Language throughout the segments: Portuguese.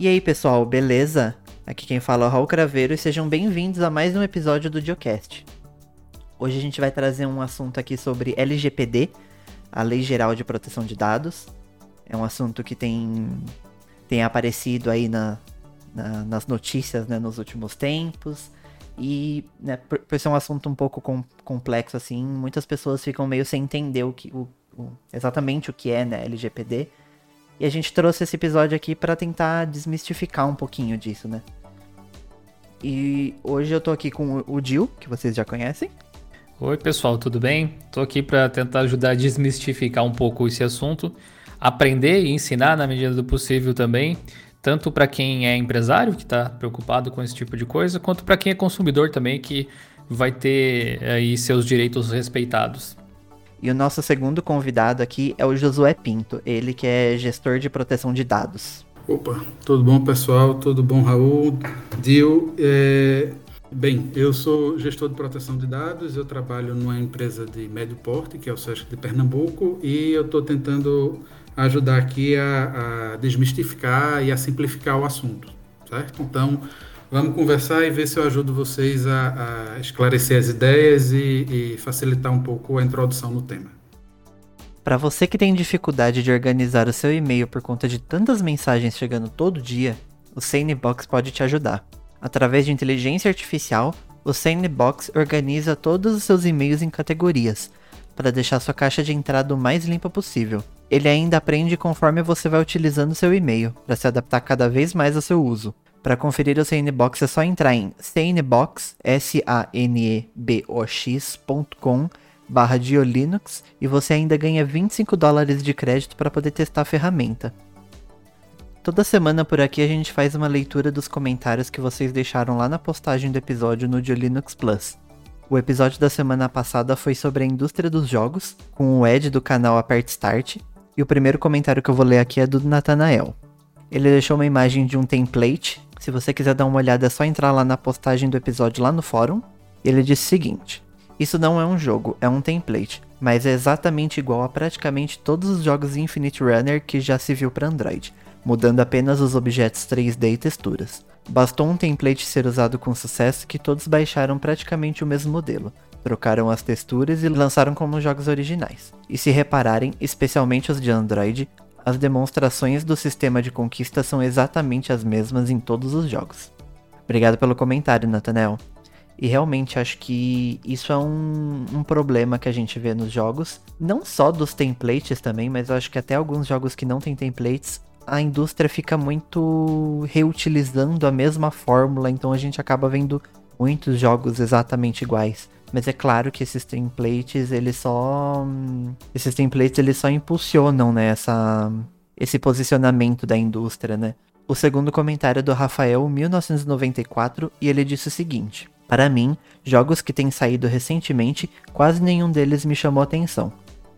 E aí, pessoal, beleza? Aqui quem fala é o Raul Craveiro e sejam bem-vindos a mais um episódio do Diocast. Hoje a gente vai trazer um assunto aqui sobre LGPD, a Lei Geral de Proteção de Dados. É um assunto que tem, tem aparecido aí na, na, nas notícias né, nos últimos tempos. E né, por, por, ser um assunto um pouco com, complexo assim, muitas pessoas ficam meio sem entender o que, o, o, exatamente o que é né, LGPD. E a gente trouxe esse episódio aqui para tentar desmistificar um pouquinho disso, né? E hoje eu tô aqui com o Dil, que vocês já conhecem. Oi, pessoal, tudo bem? Tô aqui para tentar ajudar a desmistificar um pouco esse assunto, aprender e ensinar na medida do possível também, tanto para quem é empresário que está preocupado com esse tipo de coisa, quanto para quem é consumidor também que vai ter aí seus direitos respeitados. E o nosso segundo convidado aqui é o Josué Pinto, ele que é gestor de proteção de dados. Opa, tudo bom pessoal? Tudo bom, Raul? Dil, é... Bem, eu sou gestor de proteção de dados, eu trabalho numa empresa de médio porte, que é o SESC de Pernambuco, e eu estou tentando ajudar aqui a, a desmistificar e a simplificar o assunto, certo? Então, Vamos conversar e ver se eu ajudo vocês a, a esclarecer as ideias e, e facilitar um pouco a introdução no tema. Para você que tem dificuldade de organizar o seu e-mail por conta de tantas mensagens chegando todo dia, o Sanebox pode te ajudar. Através de inteligência artificial, o Sanebox organiza todos os seus e-mails em categorias, para deixar sua caixa de entrada o mais limpa possível. Ele ainda aprende conforme você vai utilizando seu e-mail, para se adaptar cada vez mais ao seu uso. Para conferir o CNBox é só entrar em cnbox, s a n e b o barra Diolinux e você ainda ganha 25 dólares de crédito para poder testar a ferramenta. Toda semana por aqui a gente faz uma leitura dos comentários que vocês deixaram lá na postagem do episódio no Diolinux Plus. O episódio da semana passada foi sobre a indústria dos jogos, com o Ed do canal Aperte Start, e o primeiro comentário que eu vou ler aqui é do Nathanael. Ele deixou uma imagem de um template se você quiser dar uma olhada, é só entrar lá na postagem do episódio lá no fórum. Ele disse o seguinte: Isso não é um jogo, é um template, mas é exatamente igual a praticamente todos os jogos Infinite Runner que já se viu para Android, mudando apenas os objetos 3D e texturas. Bastou um template ser usado com sucesso que todos baixaram praticamente o mesmo modelo, trocaram as texturas e lançaram como jogos originais. E se repararem, especialmente os de Android, as demonstrações do sistema de conquista são exatamente as mesmas em todos os jogos. Obrigado pelo comentário, Nathanael. E realmente acho que isso é um, um, problema que a gente vê nos jogos. Não só dos templates também, mas eu acho que até alguns jogos que não têm templates, a indústria fica muito reutilizando a mesma fórmula, então a gente acaba vendo muitos jogos exatamente iguais. Mas é claro que esses templates, eles só. Esses templates, eles só impulsionam, né, essa, esse posicionamento da indústria, né? O segundo comentário é do Rafael, 1994, e ele disse o seguinte: Para mim, jogos que têm saído recentemente, quase nenhum deles me chamou atenção.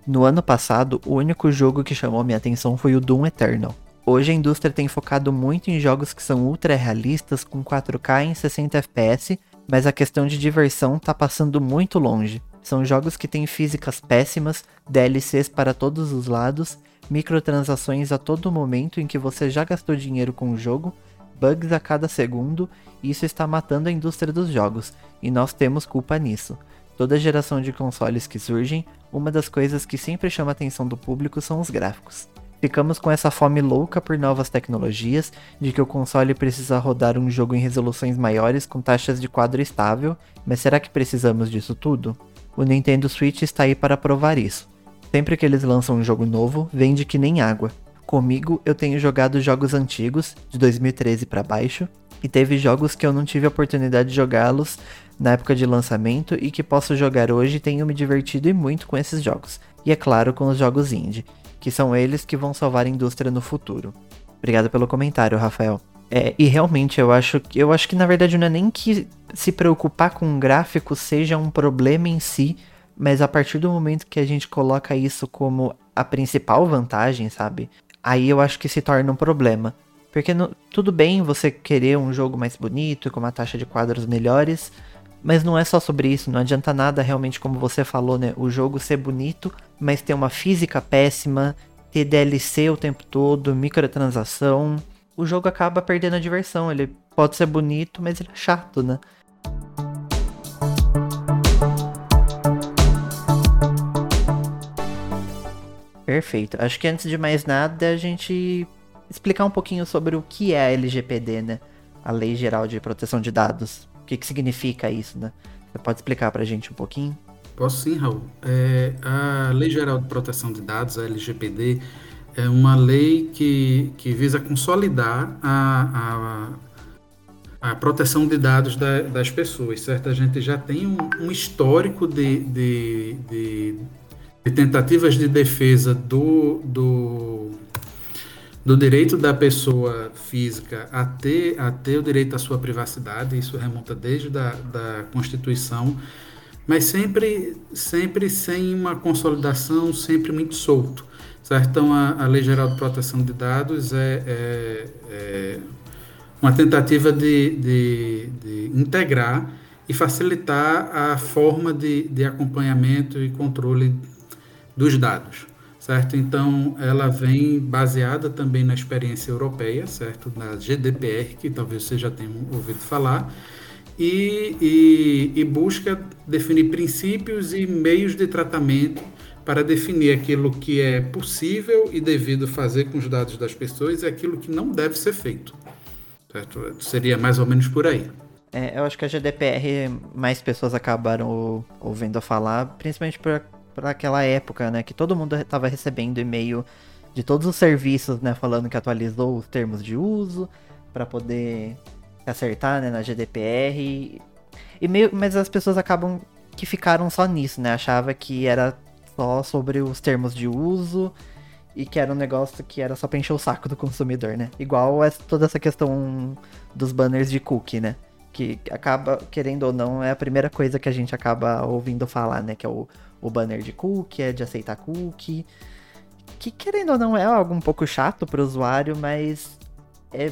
No ano passado, o único jogo que chamou minha atenção foi o Doom Eternal. Hoje a indústria tem focado muito em jogos que são ultra realistas com 4K em 60 FPS mas a questão de diversão tá passando muito longe. São jogos que têm físicas péssimas, DLCs para todos os lados, microtransações a todo momento em que você já gastou dinheiro com o jogo, bugs a cada segundo, e isso está matando a indústria dos jogos, e nós temos culpa nisso. Toda geração de consoles que surgem, uma das coisas que sempre chama a atenção do público são os gráficos. Ficamos com essa fome louca por novas tecnologias, de que o console precisa rodar um jogo em resoluções maiores com taxas de quadro estável, mas será que precisamos disso tudo? O Nintendo Switch está aí para provar isso. Sempre que eles lançam um jogo novo, vende que nem água. Comigo, eu tenho jogado jogos antigos, de 2013 para baixo, e teve jogos que eu não tive a oportunidade de jogá-los na época de lançamento e que posso jogar hoje e tenho me divertido e muito com esses jogos. E é claro, com os jogos indie que são eles que vão salvar a indústria no futuro. Obrigado pelo comentário, Rafael. É, e realmente eu acho que eu acho que na verdade não é nem que se preocupar com um gráfico seja um problema em si, mas a partir do momento que a gente coloca isso como a principal vantagem, sabe? Aí eu acho que se torna um problema. Porque no, tudo bem você querer um jogo mais bonito, com uma taxa de quadros melhores, mas não é só sobre isso, não adianta nada realmente, como você falou, né? O jogo ser bonito, mas ter uma física péssima, ter DLC o tempo todo, microtransação. o jogo acaba perdendo a diversão. Ele pode ser bonito, mas ele é chato, né? Perfeito. Acho que antes de mais nada, a gente explicar um pouquinho sobre o que é a LGPD, né? A Lei Geral de Proteção de Dados. O que, que significa isso, né? Você pode explicar pra gente um pouquinho? Posso sim, Raul. É, a Lei Geral de Proteção de Dados, a LGPD, é uma lei que, que visa consolidar a, a, a proteção de dados da, das pessoas, certo? A gente já tem um, um histórico de, de, de, de, tentativas de defesa do, do, do direito da pessoa física a ter, a ter o direito à sua privacidade, isso remonta desde da, da Constituição, mas sempre, sempre sem uma consolidação, sempre muito solto. Certo? Então, a, a, Lei Geral de Proteção de Dados é, é, é uma tentativa de, de, de, integrar e facilitar a forma de, de acompanhamento e controle dos dados. Certo? Então, ela vem baseada também na experiência europeia, certo? Na GDPR, que talvez você já tenha ouvido falar, e, e, e busca definir princípios e meios de tratamento para definir aquilo que é possível e devido fazer com os dados das pessoas e aquilo que não deve ser feito. Certo? Seria mais ou menos por aí. É, eu acho que a GDPR mais pessoas acabaram ouvindo falar, principalmente por, aquela época, né? Que todo mundo estava recebendo e-mail de todos os serviços, né? Falando que atualizou os termos de uso para poder acertar né, na GDPR. E meio, mas as pessoas acabam que ficaram só nisso, né? Achava que era só sobre os termos de uso e que era um negócio que era só pra encher o saco do consumidor, né? Igual toda essa questão dos banners de cookie, né? Que acaba, querendo ou não, é a primeira coisa que a gente acaba ouvindo falar, né? Que é o, o banner de cookie, é de aceitar cookie. Que querendo ou não é algo um pouco chato pro usuário, mas é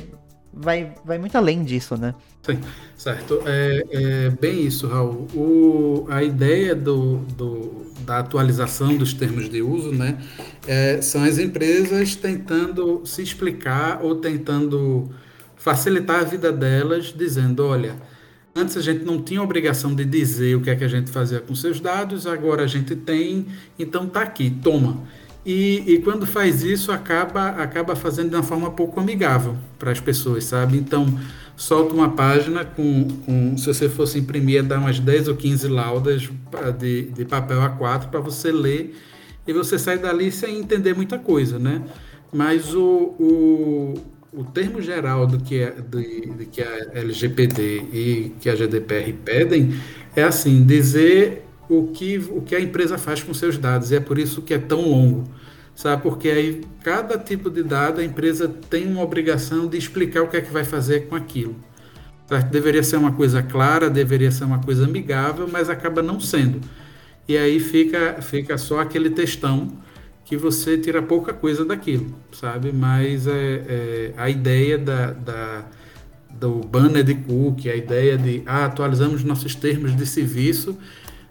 vai, vai muito além disso, né? Sim, certo. É, é bem isso, Raul. O, a ideia do, do, da atualização dos termos de uso, né, é, são as empresas tentando se explicar ou tentando facilitar a vida delas, dizendo, olha, antes a gente não tinha obrigação de dizer o que é que a gente fazia com seus dados, agora a gente tem, então tá aqui, toma. E, e, quando faz isso, acaba, acaba fazendo de uma forma pouco amigável para as pessoas, sabe? Então, solta uma página com, com se você fosse imprimir, dar umas 10 ou 15 laudas de, de papel A4 para você ler e você sai dali sem entender muita coisa, né? Mas o, o, o termo geral do que, é, de que a LGPD e que a GDPR pedem é assim, dizer o que, o que a empresa faz com seus dados. E é por isso que é tão longo. Sabe? Porque aí cada tipo de dado a empresa tem uma obrigação de explicar o que é que vai fazer com aquilo. Certo? Deveria ser uma coisa clara, deveria ser uma coisa amigável, mas acaba não sendo. E aí fica, fica só aquele textão que você tira pouca coisa daquilo, sabe? Mas é, é a ideia da, da, do banner de cookie, a ideia de ah, atualizamos nossos termos de serviço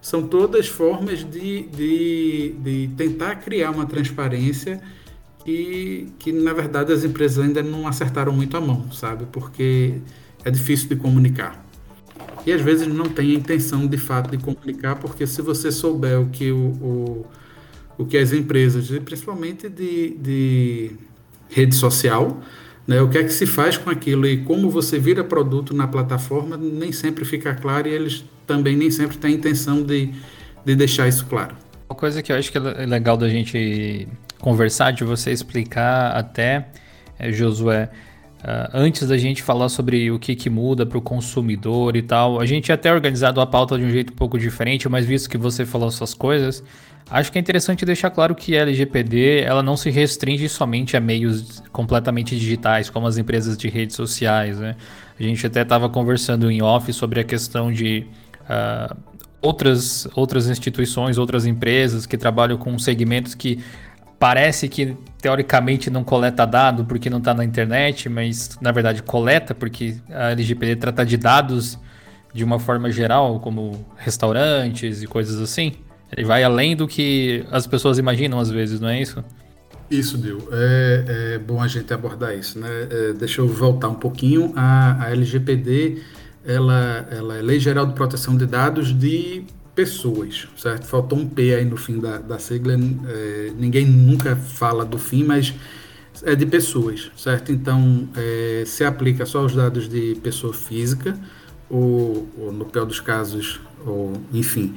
são todas formas de, de, de tentar criar uma transparência que, que, na verdade, as empresas ainda não acertaram muito a mão, sabe? Porque é difícil de comunicar. E às vezes não tem a intenção de fato de comunicar, porque se você souber o que, o, o, o que as empresas, principalmente de, de rede social, né, o que é que se faz com aquilo e como você vira produto na plataforma, nem sempre fica claro e eles também nem sempre têm a intenção de, de deixar isso claro. Uma coisa que eu acho que é legal da gente conversar, de você explicar até, é, Josué, Uh, antes da gente falar sobre o que, que muda para o consumidor e tal, a gente até organizado a pauta de um jeito um pouco diferente, mas visto que você falou essas coisas, acho que é interessante deixar claro que a LGPD ela não se restringe somente a meios completamente digitais, como as empresas de redes sociais. Né? A gente até estava conversando em off sobre a questão de uh, outras, outras instituições, outras empresas que trabalham com segmentos que parece que teoricamente não coleta dado porque não está na internet, mas na verdade coleta porque a LGPD trata de dados de uma forma geral, como restaurantes e coisas assim. Ele vai além do que as pessoas imaginam às vezes, não é isso? Isso, Dil. É, é, bom a gente abordar isso, né? É, deixa eu voltar um pouquinho. A, a LGPD, ela, ela é Lei Geral de Proteção de Dados de pessoas, certo? Faltou um P aí no fim da, da sigla. É, ninguém nunca fala do fim, mas é de pessoas, certo? Então, é, se aplica só aos dados de pessoa física, ou, ou no pior dos casos, ou enfim,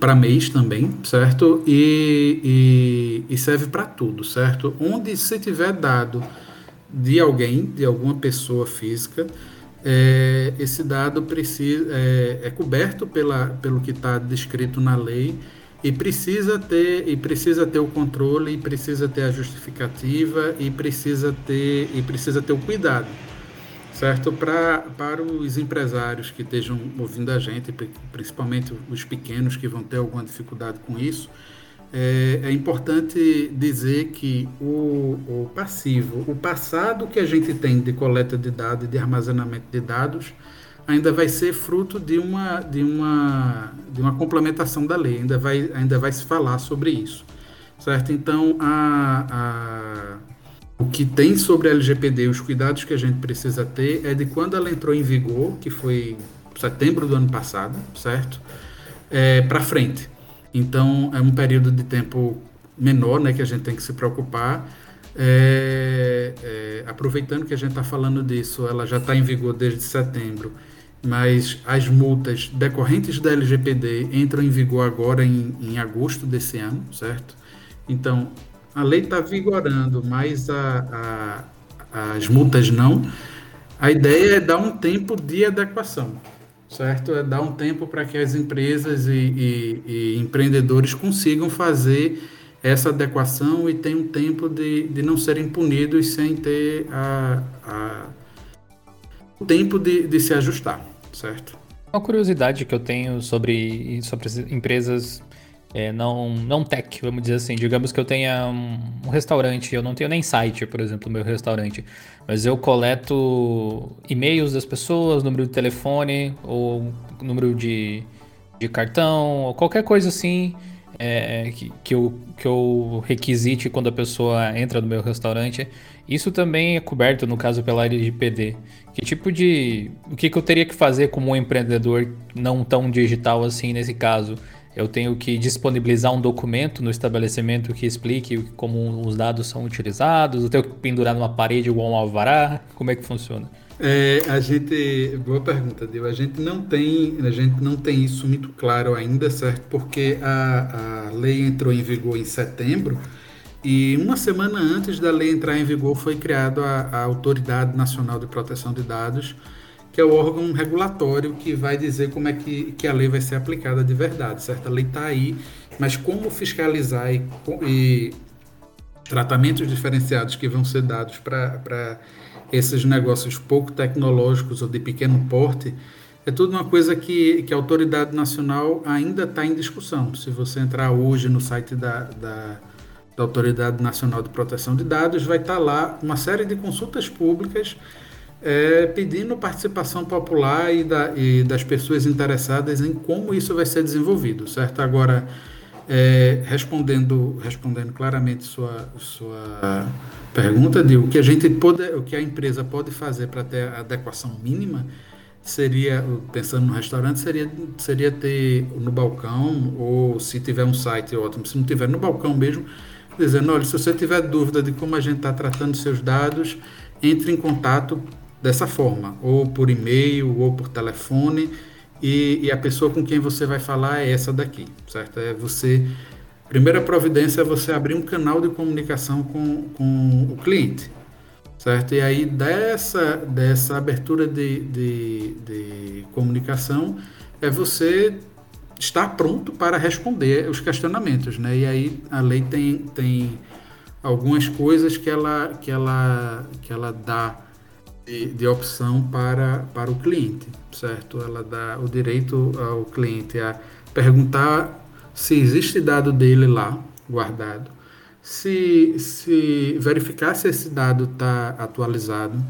para mês também, certo? E, e, e serve para tudo, certo? Onde se tiver dado de alguém, de alguma pessoa física, é, esse dado precisa, é, é coberto pela, pelo que está descrito na lei e precisa ter e precisa ter o controle e precisa ter a justificativa e precisa ter e precisa ter o cuidado certo? Pra, para os empresários que estejam ouvindo a gente, principalmente os pequenos que vão ter alguma dificuldade com isso, é, é importante dizer que o, o, passivo, o passado que a gente tem de coleta de dados e de armazenamento de dados, ainda vai ser fruto de uma, de uma, de uma complementação da lei, ainda vai, ainda vai se falar sobre isso, certo? Então, a, a o que tem sobre a LGPD, os cuidados que a gente precisa ter é de quando ela entrou em vigor, que foi setembro do ano passado, certo? É, para frente. Então é um período de tempo menor, né, que a gente tem que se preocupar. É, é, aproveitando que a gente está falando disso, ela já está em vigor desde setembro, mas as multas decorrentes da LGPD entram em vigor agora em, em agosto desse ano, certo? Então a lei está vigorando, mas a, a, as multas não. A ideia é dar um tempo de adequação, certo? É dar um tempo para que as empresas e, e, e, empreendedores consigam fazer essa adequação e tenham um tempo de, de não serem punidos sem ter a, a o tempo de, de se ajustar, certo? Uma curiosidade que eu tenho sobre, sobre empresas é, não, não tech, vamos dizer assim. Digamos que eu tenha um, restaurante, eu não tenho nem site, por exemplo, no meu restaurante, mas eu coleto e-mails das pessoas, número de telefone, ou número de, de cartão, ou qualquer coisa assim. É, que, que, eu, que eu requisite quando a pessoa entra no meu restaurante. Isso também é coberto, no caso, pela LGPD. Que tipo de. O que, que eu teria que fazer como um empreendedor não tão digital assim nesse caso? Eu tenho que disponibilizar um documento no estabelecimento que explique como os dados são utilizados, eu tenho que pendurar numa parede igual um alvará, como é que funciona? É, a gente, boa pergunta, Dio. A gente não tem, a gente não tem isso muito claro ainda, certo? Porque a, a lei entrou em vigor em setembro e uma semana antes da lei entrar em vigor foi criada a Autoridade Nacional de Proteção de Dados, que é o órgão regulatório que vai dizer como é que, que a lei vai ser aplicada de verdade, certo? A lei está aí, mas como fiscalizar e, e, tratamentos diferenciados que vão ser dados para esses negócios pouco tecnológicos ou de pequeno porte, é tudo uma coisa que, que a autoridade nacional ainda está em discussão. Se você entrar hoje no site da, da, da Autoridade Nacional de Proteção de Dados, vai estar tá lá uma série de consultas públicas é, pedindo participação popular e, da, e, das pessoas interessadas em como isso vai ser desenvolvido, certo? Agora, é, respondendo, respondendo claramente sua, sua pergunta de o que a gente pode, o que a empresa pode fazer para ter a adequação mínima seria, pensando no restaurante, seria, seria ter no balcão ou se tiver um site ótimo, se não tiver no balcão mesmo, dizendo, olha, se você tiver dúvida de como a gente está tratando seus dados, entre em contato dessa forma, ou por e-mail, ou por telefone, e, e, a pessoa com quem você vai falar é essa daqui, certo? É você. Primeira providência é você abrir um canal de comunicação com, com o cliente, certo? E aí dessa, dessa abertura de, de, de comunicação é você estar pronto para responder os questionamentos, né? E aí a lei tem, tem algumas coisas que ela, que ela, que ela dá de, de, opção para, para o cliente, certo? Ela dá o direito ao cliente a perguntar se existe dado dele lá guardado, se, se verificar se esse dado está atualizado,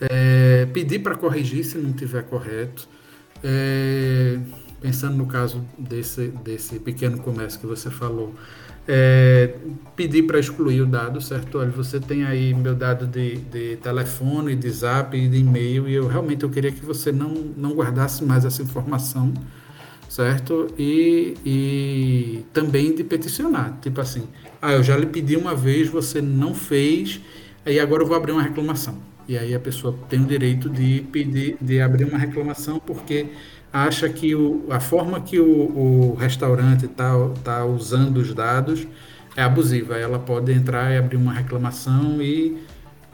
é, pedir para corrigir se não estiver correto, é, pensando no caso desse, desse pequeno comércio que você falou, é, pedir para excluir o dado, certo? Olha, você tem aí meu dado de, de telefone, de zap e de e-mail e eu realmente eu queria que você não, não guardasse mais essa informação, certo? E, e também de peticionar, tipo assim, ah, eu já lhe pedi uma vez, você não fez, aí agora eu vou abrir uma reclamação. E aí a pessoa tem o direito de pedir, de abrir uma reclamação porque acha que o, a forma que o, o restaurante está tá usando os dados é abusiva. Ela pode entrar e abrir uma reclamação e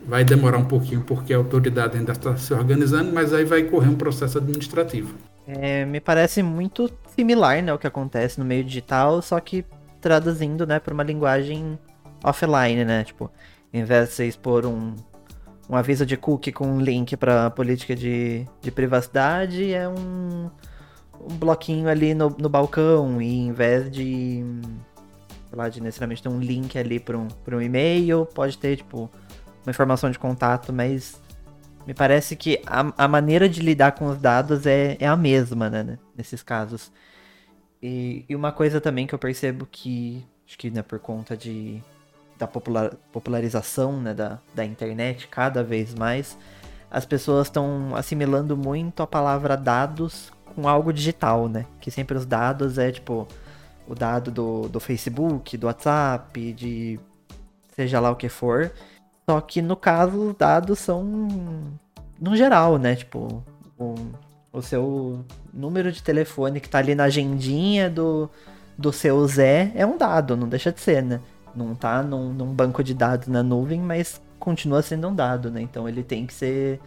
vai demorar um pouquinho porque a autoridade ainda está se organizando, mas aí vai correr um processo administrativo. É, me parece muito similar, né, o que acontece no meio digital, só que traduzindo, né, para uma linguagem offline, né, tipo, em vez de você expor um, um aviso de cookie com um link para política de, de privacidade, é um, um bloquinho ali no, no balcão, e em vez de, sei lá, de necessariamente ter um link ali para um, um e-mail, pode ter, tipo, uma informação de contato, mas me parece que a, a maneira de lidar com os dados é, é a mesma, né, nesses casos. E, e uma coisa também que eu percebo que, acho que né, por conta de da popular, popularização né, da, da internet cada vez mais, as pessoas estão assimilando muito a palavra dados com algo digital, né? Que sempre os dados é tipo o dado do, do Facebook, do WhatsApp, de seja lá o que for. Só que no caso os dados são no geral, né? Tipo, o, o seu número de telefone que tá ali na agendinha do, do seu Zé é um dado, não deixa de ser, né? Não tá num, num banco de dados na nuvem, mas continua sendo um dado, né? Então ele tem que ser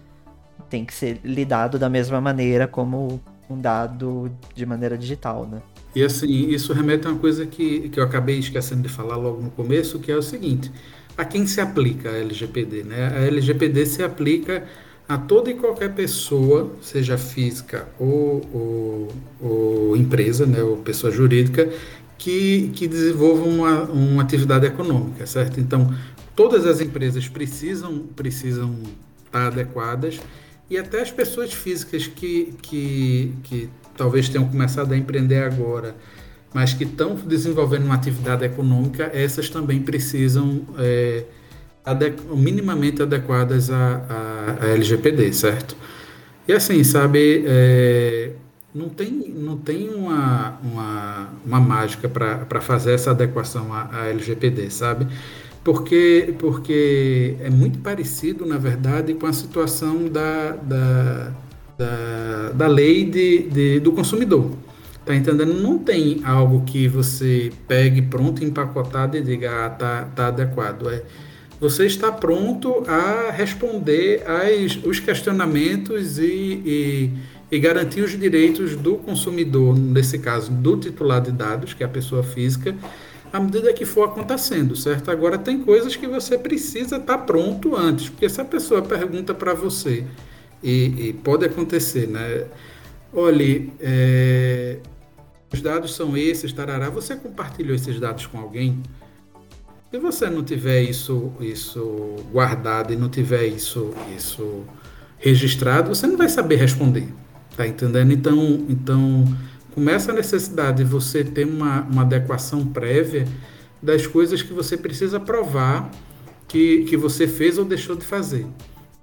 tem que ser lidado da mesma maneira como um dado de maneira digital, né? E assim, isso remete a uma coisa que, que eu acabei esquecendo de falar logo no começo, que é o seguinte: a quem se aplica a LGPD? Né? A LGPD se aplica a toda e qualquer pessoa, seja física ou, ou, ou empresa, né, ou pessoa jurídica, que, que desenvolvam uma, uma atividade econômica, certo? Então, todas as empresas precisam, precisam estar adequadas e até as pessoas físicas que, que, que talvez tenham começado a empreender agora, mas que estão desenvolvendo uma atividade econômica, essas também precisam é, minimamente adequadas à, à, LGPD, certo? E assim, sabe, é, não tem, não tem uma, uma, uma mágica para fazer essa adequação à, à, LGPD, sabe? Porque, porque é muito parecido, na verdade, com a situação da, da, da, da lei de, de, do consumidor. Tá entendendo? Não tem algo que você pegue pronto, empacotado e diga, ah, tá, tá adequado. É, você está pronto a responder às, os questionamentos e, e e garantir os direitos do consumidor, nesse caso do titular de dados, que é a pessoa física, à medida que for acontecendo, certo? Agora, tem coisas que você precisa estar pronto antes, porque se a pessoa pergunta para você, e, e, pode acontecer, né? Olhe, é, os dados são esses, tarará, você compartilhou esses dados com alguém? Se você não tiver isso, isso guardado e não tiver isso, isso registrado, você não vai saber responder. Tá entendendo? Então, então começa a necessidade de você ter uma, uma adequação prévia das coisas que você precisa provar que, que você fez ou deixou de fazer.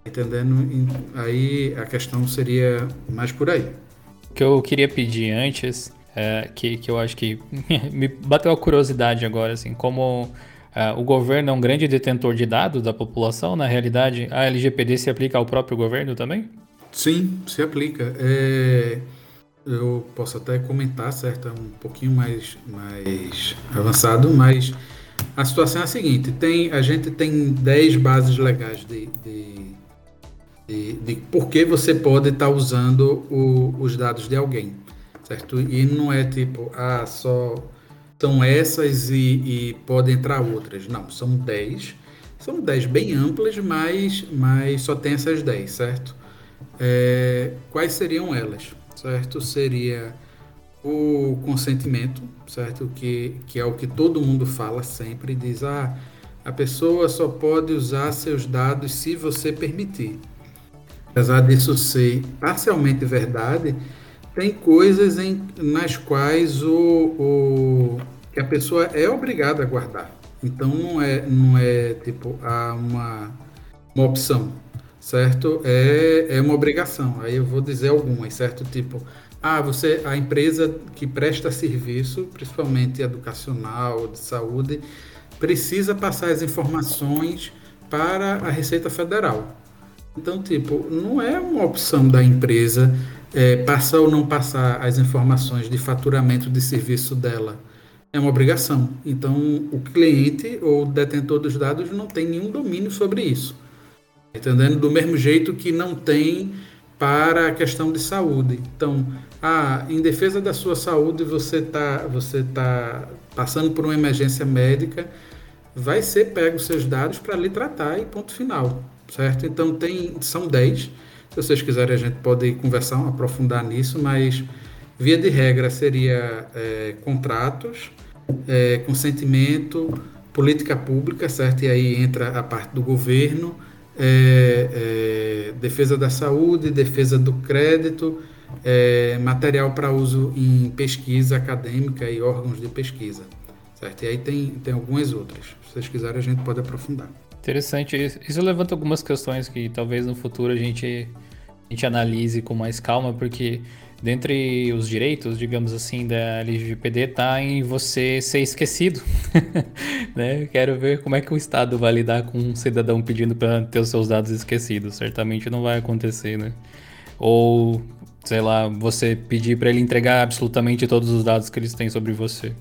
Tá entendendo? Aí a questão seria mais por aí. O que eu queria pedir antes, é, que, que eu acho que me bateu a curiosidade agora, assim, como é, o governo é um grande detentor de dados da população, na realidade, a LGPD se aplica ao próprio governo também? Sim, se aplica. É, eu posso até comentar, certo? É um pouquinho mais, mais avançado, mas a situação é a seguinte: tem, a gente tem 10 bases legais de, de, de, de por que você pode estar usando o, os dados de alguém, certo? E não é tipo, ah, só são essas e, e podem entrar outras. Não, são 10. São 10 bem amplas, mas, mas só tem essas 10, certo? É, quais seriam elas? Certo? Seria o consentimento, certo? Que, que é o que todo mundo fala sempre, diz, ah, a pessoa só pode usar seus dados se você permitir. Apesar disso ser parcialmente verdade, tem coisas em, nas quais o, o, que a pessoa é obrigada a guardar. Então não é, não é tipo uma, uma opção, certo? É, é uma obrigação. Aí eu vou dizer algumas, certo? Tipo, ah, você, a empresa que presta serviço, principalmente educacional, de saúde, precisa passar as informações para a Receita Federal. Então, tipo, não é uma opção da empresa é, passar ou não passar as informações de faturamento de serviço dela. É uma obrigação. Então, o cliente ou detentor dos dados não tem nenhum domínio sobre isso. Entendendo? Do mesmo jeito que não tem para a questão de saúde. Então, ah, em defesa da sua saúde, você está você tá passando por uma emergência médica, vai ser pego seus dados para lhe tratar e ponto final, certo? Então, tem, são 10. Se vocês quiserem, a gente pode conversar, aprofundar nisso, mas via de regra seria é, contratos, é, consentimento, política pública, certo? E aí entra a parte do governo, é, é, defesa da saúde, defesa do crédito, é, material para uso em pesquisa acadêmica e órgãos de pesquisa. Certo? E aí tem, tem algumas outras. Se vocês quiserem, a gente pode aprofundar. Interessante. Isso levanta algumas questões que talvez no futuro a gente, a gente analise com mais calma, porque dentre os direitos, digamos assim, da LGPD está em você ser esquecido. né? Quero ver como é que o Estado vai lidar com um cidadão pedindo para ter os seus dados esquecidos. Certamente não vai acontecer, né? Ou, sei lá, você pedir para ele entregar absolutamente todos os dados que eles têm sobre você.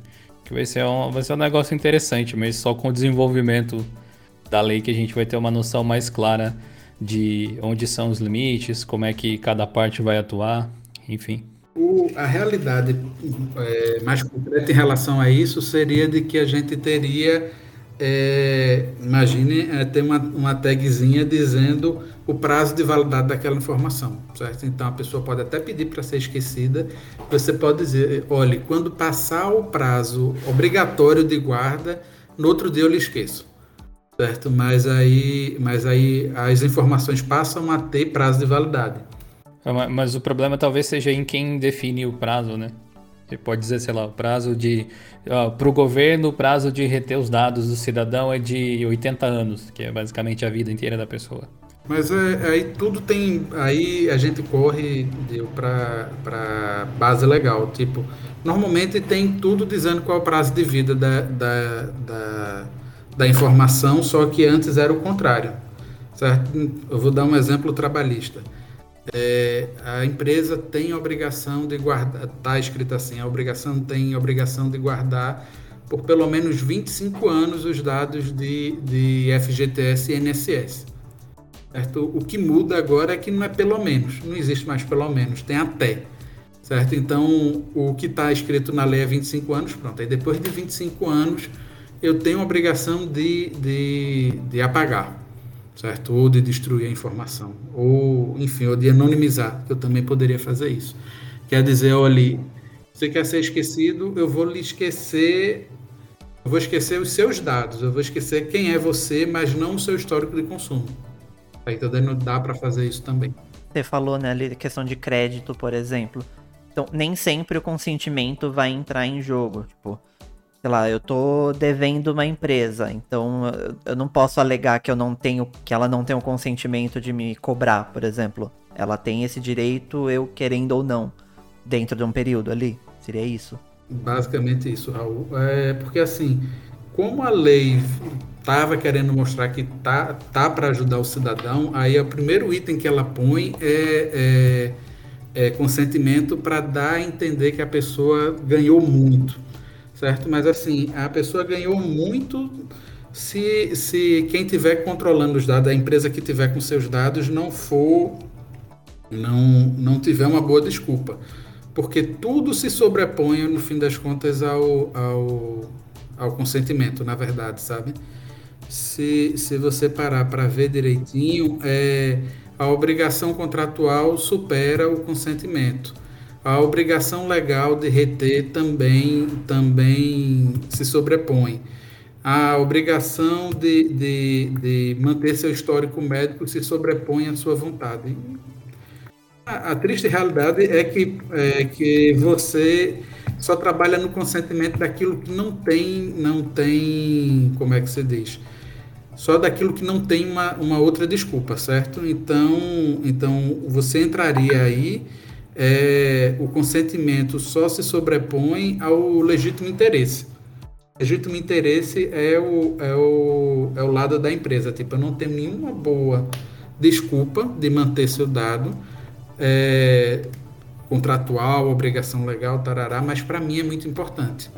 Que vai ser um, vai ser um negócio interessante, mas só com o desenvolvimento da lei que a gente vai ter uma noção mais clara de onde são os limites, como é que cada parte vai atuar enfim. O, a realidade é, mais concreta em relação a isso seria de que a gente teria, é, imagine, é, ter uma, uma tagzinha dizendo o prazo de validade daquela informação, certo? Então a pessoa pode até pedir para ser esquecida, você pode dizer, olhe, quando passar o prazo obrigatório de guarda, no outro dia eu lhe esqueço, certo? Mas aí, mas aí as informações passam a ter prazo de validade. É, mas o problema talvez seja em quem define o prazo, né? Você pode dizer, sei lá, o prazo de. Para o governo, o prazo de reter os dados do cidadão é de 80 anos, que é basicamente a vida inteira da pessoa. Mas é, aí tudo tem. Aí a gente corre para base legal. Tipo, normalmente tem tudo dizendo qual é o prazo de vida da, da, da, da informação, só que antes era o contrário. Certo? Eu vou dar um exemplo trabalhista é, a empresa tem a obrigação de guardar, está escrito assim, a obrigação tem a obrigação de guardar por pelo menos 25 anos os dados de, de FGTS e INSS. Certo? O que muda agora é que não é pelo menos, não existe mais pelo menos, tem até. Certo? Então, o que está escrito na lei é 25 anos, pronto. Aí depois de 25 anos, eu tenho a obrigação de, de, de apagar certo? Ou de destruir a informação, ou, enfim, ou de anonimizar, eu também poderia fazer isso. Quer dizer, olha, você quer ser esquecido, eu vou lhe esquecer, eu vou esquecer os seus dados, eu vou esquecer quem é você, mas não o seu histórico de consumo. Aí tá dando, dá para fazer isso também. Você falou, né, ali, questão de crédito, por exemplo. Então, nem sempre o consentimento vai entrar em jogo, tipo sei lá, eu tô devendo uma empresa, então eu não posso alegar que eu não tenho, que ela não tem o consentimento de me cobrar, por exemplo. Ela tem esse direito, eu querendo ou não, dentro de um período ali. Seria isso? Basicamente isso, Raul. É porque assim, como a lei estava querendo mostrar que tá, tá para ajudar o cidadão, aí o primeiro item que ela põe é, é, é consentimento para dar a entender que a pessoa ganhou muito certo? Mas assim, a pessoa ganhou muito se, se quem tiver controlando os dados, a empresa que tiver com seus dados não for, não, não tiver uma boa desculpa. Porque tudo se sobrepõe, no fim das contas, ao, ao, ao consentimento, na verdade, sabe? Se, se você parar para ver direitinho, é, a obrigação contratual supera o consentimento a obrigação legal de reter também, também se sobrepõe. A obrigação de, de, de manter seu histórico médico se sobrepõe à sua vontade. A, a triste realidade é que, é que você só trabalha no consentimento daquilo que não tem, não tem, como é que se diz? Só daquilo que não tem uma, uma outra desculpa, certo? Então, então você entraria aí, é, o consentimento só se sobrepõe ao legítimo interesse. Legítimo interesse é o, é o, é o lado da empresa. Tipo, eu não tenho nenhuma boa desculpa de manter seu dado. É, contratual, obrigação legal, tarará, mas para mim é muito importante.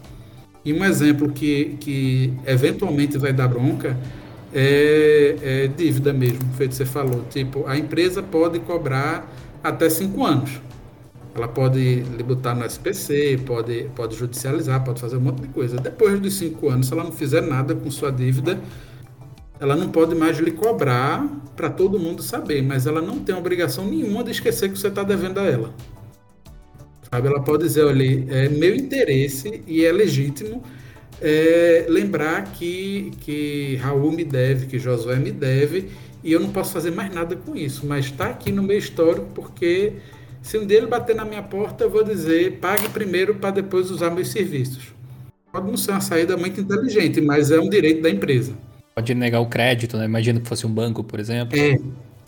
E um exemplo que, que eventualmente vai dar bronca é, é dívida mesmo, feito você falou. Tipo, a empresa pode cobrar até cinco anos. Ela pode lhe botar no SPC, pode, pode judicializar, pode fazer um monte de coisa. Depois dos cinco anos, se ela não fizer nada com sua dívida, ela não pode mais lhe cobrar para todo mundo saber, mas ela não tem obrigação nenhuma de esquecer que você está devendo a ela. Sabe? Ela pode dizer, olha, é meu interesse e é legítimo é, lembrar que, que Raul me deve, que Josué me deve, e eu não posso fazer mais nada com isso, mas está aqui no meu histórico porque se um dia ele bater na minha porta, eu vou dizer, pague primeiro para depois usar meus serviços. Pode não ser uma saída muito inteligente, mas é um direito da empresa. Pode negar o crédito, né? Imagina que fosse um banco, por exemplo. É,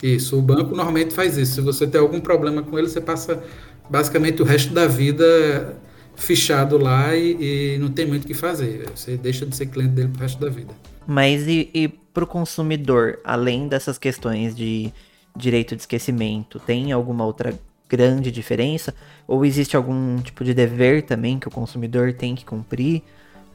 isso. O banco normalmente faz isso. Se você tem algum problema com ele, você passa basicamente o resto da vida fichado lá e, e não tem muito o que fazer. Você deixa de ser cliente dele pro resto da vida. Mas e, e para o consumidor, além dessas questões de direito de esquecimento, tem alguma outra grande diferença? Ou existe algum tipo de dever também que o consumidor tem que cumprir?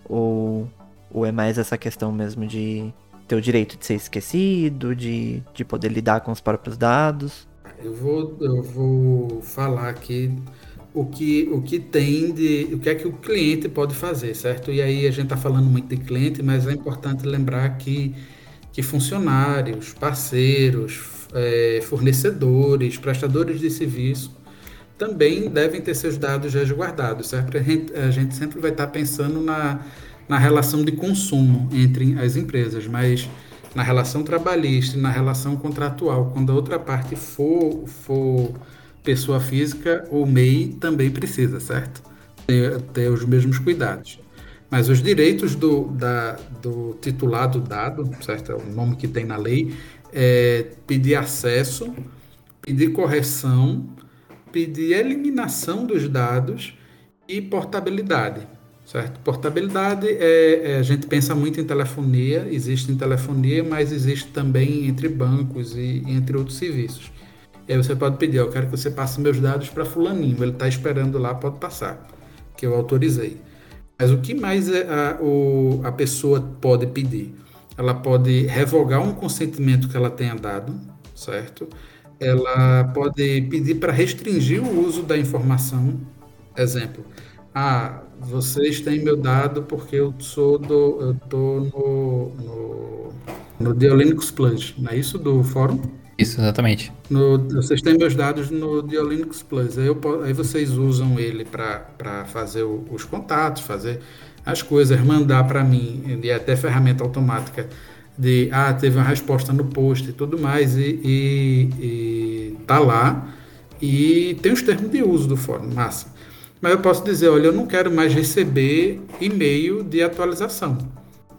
Ou, ou é mais essa questão mesmo de ter o direito de ser esquecido, de, de poder lidar com os próprios dados? Eu vou, eu vou falar aqui o que, o que tem de. o que é que o cliente pode fazer, certo? E aí a gente está falando muito de cliente, mas é importante lembrar que, que funcionários, parceiros, é, fornecedores, prestadores de serviço também devem ter seus dados resguardados, certo? A gente, sempre vai estar pensando na, na relação de consumo entre as empresas, mas na relação trabalhista na relação contratual, quando a outra parte for, for pessoa física, o MEI também precisa, certo? Ter, ter os mesmos cuidados. Mas os direitos do, da, do titulado dado, certo? É o nome que tem na lei, é pedir acesso, pedir correção, pedir eliminação dos dados e portabilidade. Certo? Portabilidade é, é, a gente pensa muito em telefonia, existe em telefonia, mas existe também entre bancos e, e entre outros serviços. E aí você pode pedir, eu quero que você passe meus dados para fulaninho, ele está esperando lá, pode passar, que eu autorizei. Mas o que mais é a, a pessoa pode pedir? Ela pode revogar um consentimento que ela tenha dado, certo? Ela pode pedir para restringir o uso da informação. Exemplo, ah, vocês têm meu dado porque eu sou do. Eu tô no, no, no Diolinux Plus, não é isso? Do fórum? Isso, exatamente. No, vocês têm meus dados no Diolinux Plus. Aí, eu, aí vocês usam ele para fazer o, os contatos, fazer as coisas, mandar para mim, e até ferramenta automática de ah, teve uma resposta no post e tudo mais, e, e, e tá lá. E tem os termos de uso do fórum, massa. Mas eu posso dizer, olha, eu não quero mais receber e-mail de atualização.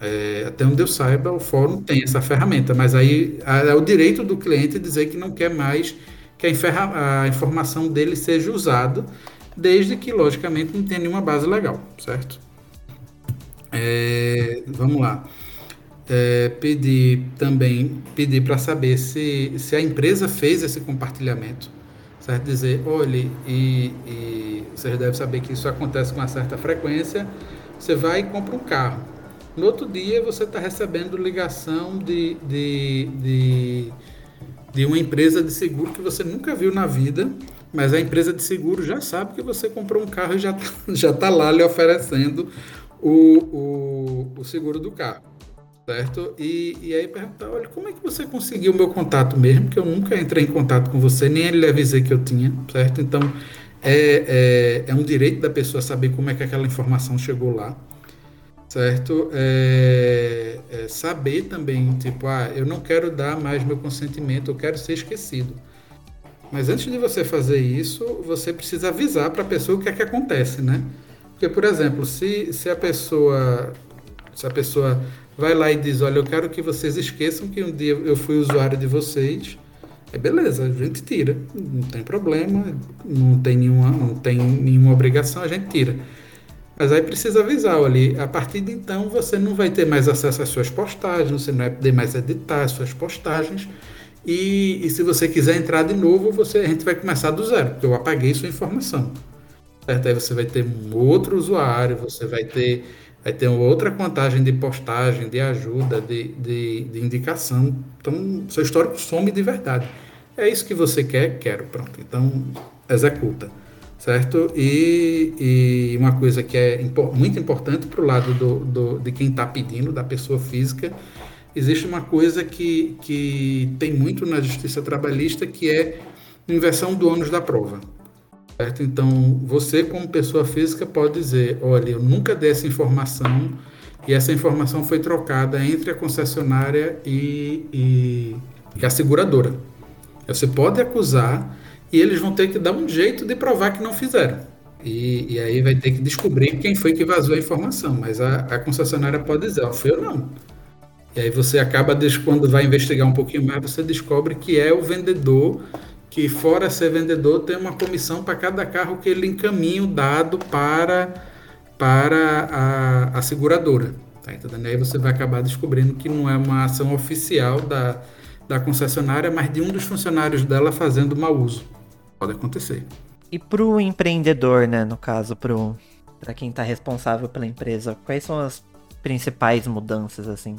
É, até onde eu saiba, o fórum tem essa ferramenta, mas aí é o direito do cliente dizer que não quer mais que a, a informação dele seja usada, desde que, logicamente, não tenha nenhuma base legal, certo? É, vamos lá. É, pedir também, pedir para saber se, se a empresa fez esse compartilhamento certo? Dizer, olhe, e, e vocês devem saber que isso acontece com uma certa frequência, você vai e compra um carro. No outro dia você está recebendo ligação de, de, de, de uma empresa de seguro que você nunca viu na vida, mas a empresa de seguro já sabe que você comprou um carro e já está já tá lá lhe oferecendo o, o, o seguro do carro certo? E, e aí perguntar, olha, como é que você conseguiu o meu contato mesmo? Que eu nunca entrei em contato com você, nem ele avisei que eu tinha, certo? Então, é, é, é um direito da pessoa saber como é que aquela informação chegou lá, certo? É, é saber também, tipo, ah, eu não quero dar mais meu consentimento, eu quero ser esquecido. Mas antes de você fazer isso, você precisa avisar para a pessoa o que é que acontece, né? Porque, por exemplo, se, se a pessoa se a pessoa vai lá e diz, olha, eu quero que vocês esqueçam que um dia eu fui usuário de vocês, é beleza, a gente tira, não tem problema, não tem nenhuma, não tem nenhuma obrigação, a gente tira. Mas aí precisa avisar, olha, a partir de então você não vai ter mais acesso às suas postagens, você não vai poder mais editar as suas postagens. E, e se você quiser entrar de novo, você, a gente vai começar do zero, porque eu apaguei sua informação. Certo? Aí você vai ter um outro usuário, você vai ter Aí tem outra contagem de postagem, de ajuda, de, de, de, indicação. Então, seu histórico some de verdade. É isso que você quer? Quero. Pronto. Então, executa. Certo? E, e uma coisa que é muito importante para o lado do, do, de quem está pedindo, da pessoa física, existe uma coisa que, que tem muito na justiça trabalhista, que é inversão do ônus da prova. Certo? Então, você, como pessoa física, pode dizer: olha, eu nunca dei essa informação e essa informação foi trocada entre a concessionária e, e, e a seguradora. Você pode acusar e eles vão ter que dar um jeito de provar que não fizeram. E, e, aí vai ter que descobrir quem foi que vazou a informação. Mas a, a concessionária pode dizer, ó, foi eu não. E aí você acaba, quando vai investigar um pouquinho mais, você descobre que é o vendedor que fora ser vendedor tem uma comissão para cada carro que ele encaminha o dado para, para a, a seguradora. Tá entendendo? Aí você vai acabar descobrindo que não é uma ação oficial da, da concessionária, mas de um dos funcionários dela fazendo mau uso. Pode acontecer. E para o empreendedor, né, no caso, para quem está responsável pela empresa, quais são as principais mudanças, assim?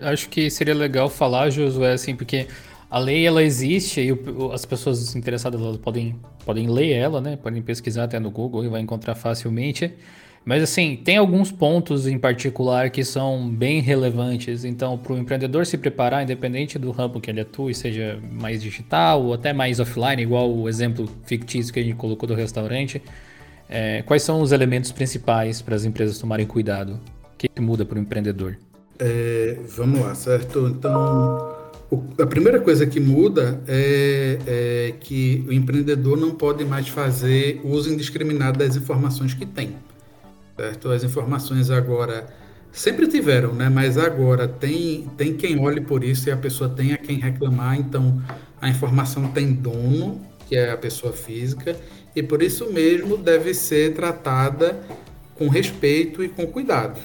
Acho que seria legal falar, Josué, assim, porque a lei ela existe e as pessoas interessadas podem, podem ler ela, né? Podem pesquisar até no Google e vai encontrar facilmente. Mas assim, tem alguns pontos em particular que são bem relevantes. Então, para o empreendedor se preparar, independente do ramo que ele atue, seja mais digital ou até mais offline, igual o exemplo fictício que a gente colocou do restaurante, é, quais são os elementos principais para as empresas tomarem cuidado? O que, que muda para o empreendedor? É, vamos lá, certo? Então, o, a primeira coisa que muda é, é, que o empreendedor não pode mais fazer uso indiscriminado das informações que tem. Certo? As informações agora sempre tiveram, né? mas agora tem, tem quem olhe por isso e a pessoa tem a quem reclamar, então a informação tem dono, que é a pessoa física, e por isso mesmo deve ser tratada com respeito e com cuidado,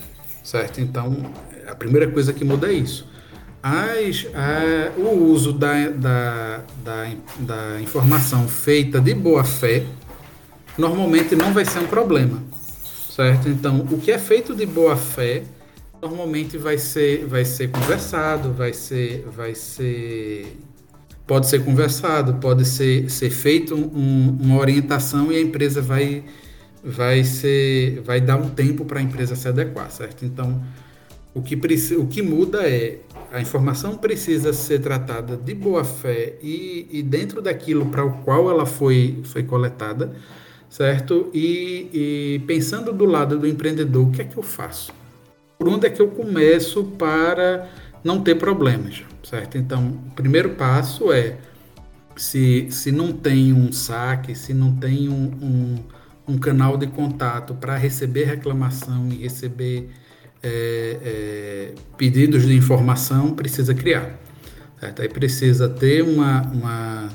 certo? Então, a primeira coisa que muda é isso as, a, o uso da, da, da, da informação feita de boa fé normalmente não vai ser um problema, certo? Então, o que é feito de boa fé normalmente vai ser, vai ser conversado, vai ser, vai ser, pode ser conversado, pode ser, ser feito um, uma orientação e a empresa vai, vai ser, vai dar um tempo para a empresa se adequar, certo? Então, o que, o que muda é a informação precisa ser tratada de boa fé e, e dentro daquilo para o qual ela foi, foi coletada, certo? E, e, pensando do lado do empreendedor, o que é que eu faço? Por onde é que eu começo para não ter problemas, certo? Então, o primeiro passo é se, se não tem um saque, se não tem um, um, um canal de contato para receber reclamação e receber é, é, pedidos de informação precisa criar. Certo? Aí precisa ter uma, uma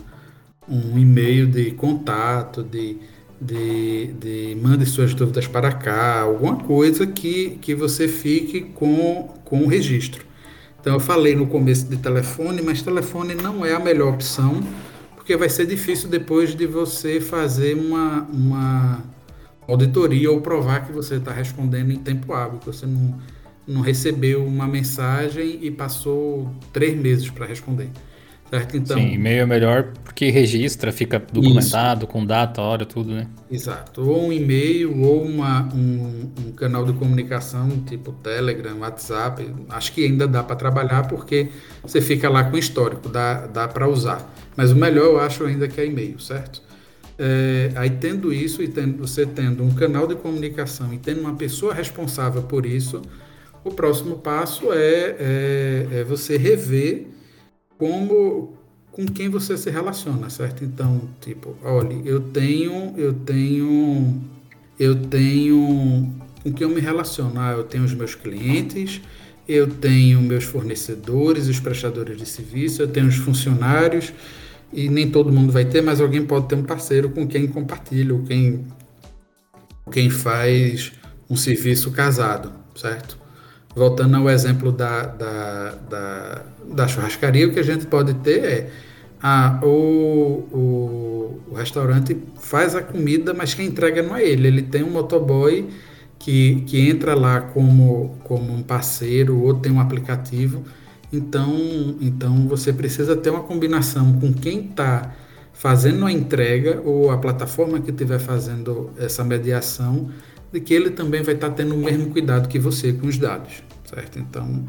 um e-mail de contato, de, de, de mande suas dúvidas para cá, alguma coisa que, que você fique com, com o registro. Então eu falei no começo de telefone, mas telefone não é a melhor opção, porque vai ser difícil depois de você fazer uma, uma auditoria ou provar que você está respondendo em tempo hábil, que você não, não recebeu uma mensagem e passou três meses para responder. Certo? Então, Sim, e-mail é melhor porque registra, fica documentado isso. com data, hora, tudo, né? Exato. Ou um e-mail, ou uma, um, um canal de comunicação tipo Telegram, WhatsApp. Acho que ainda dá para trabalhar porque você fica lá com histórico, dá, dá para usar. Mas o melhor eu acho ainda que é e-mail, certo? É, aí tendo isso e tendo, você tendo um canal de comunicação e tendo uma pessoa responsável por isso, o próximo passo é, é, é você rever como com quem você se relaciona, certo? Então, tipo, olha, eu tenho eu tenho eu tenho com quem eu me relaciono. Ah, eu tenho os meus clientes, eu tenho meus fornecedores, os prestadores de serviço, eu tenho os funcionários, e nem todo mundo vai ter, mas alguém pode ter um parceiro com quem compartilha, ou quem, quem faz um serviço casado, certo? Voltando ao exemplo da, da, da, da churrascaria, o que a gente pode ter é ah, o, o, o, restaurante faz a comida, mas quem entrega não é ele. Ele tem um motoboy que, que entra lá como, como um parceiro ou tem um aplicativo. Então, então você precisa ter uma combinação com quem está fazendo a entrega ou a plataforma que estiver fazendo essa mediação de que ele também vai estar tá tendo o mesmo cuidado que você com os dados, certo? Então,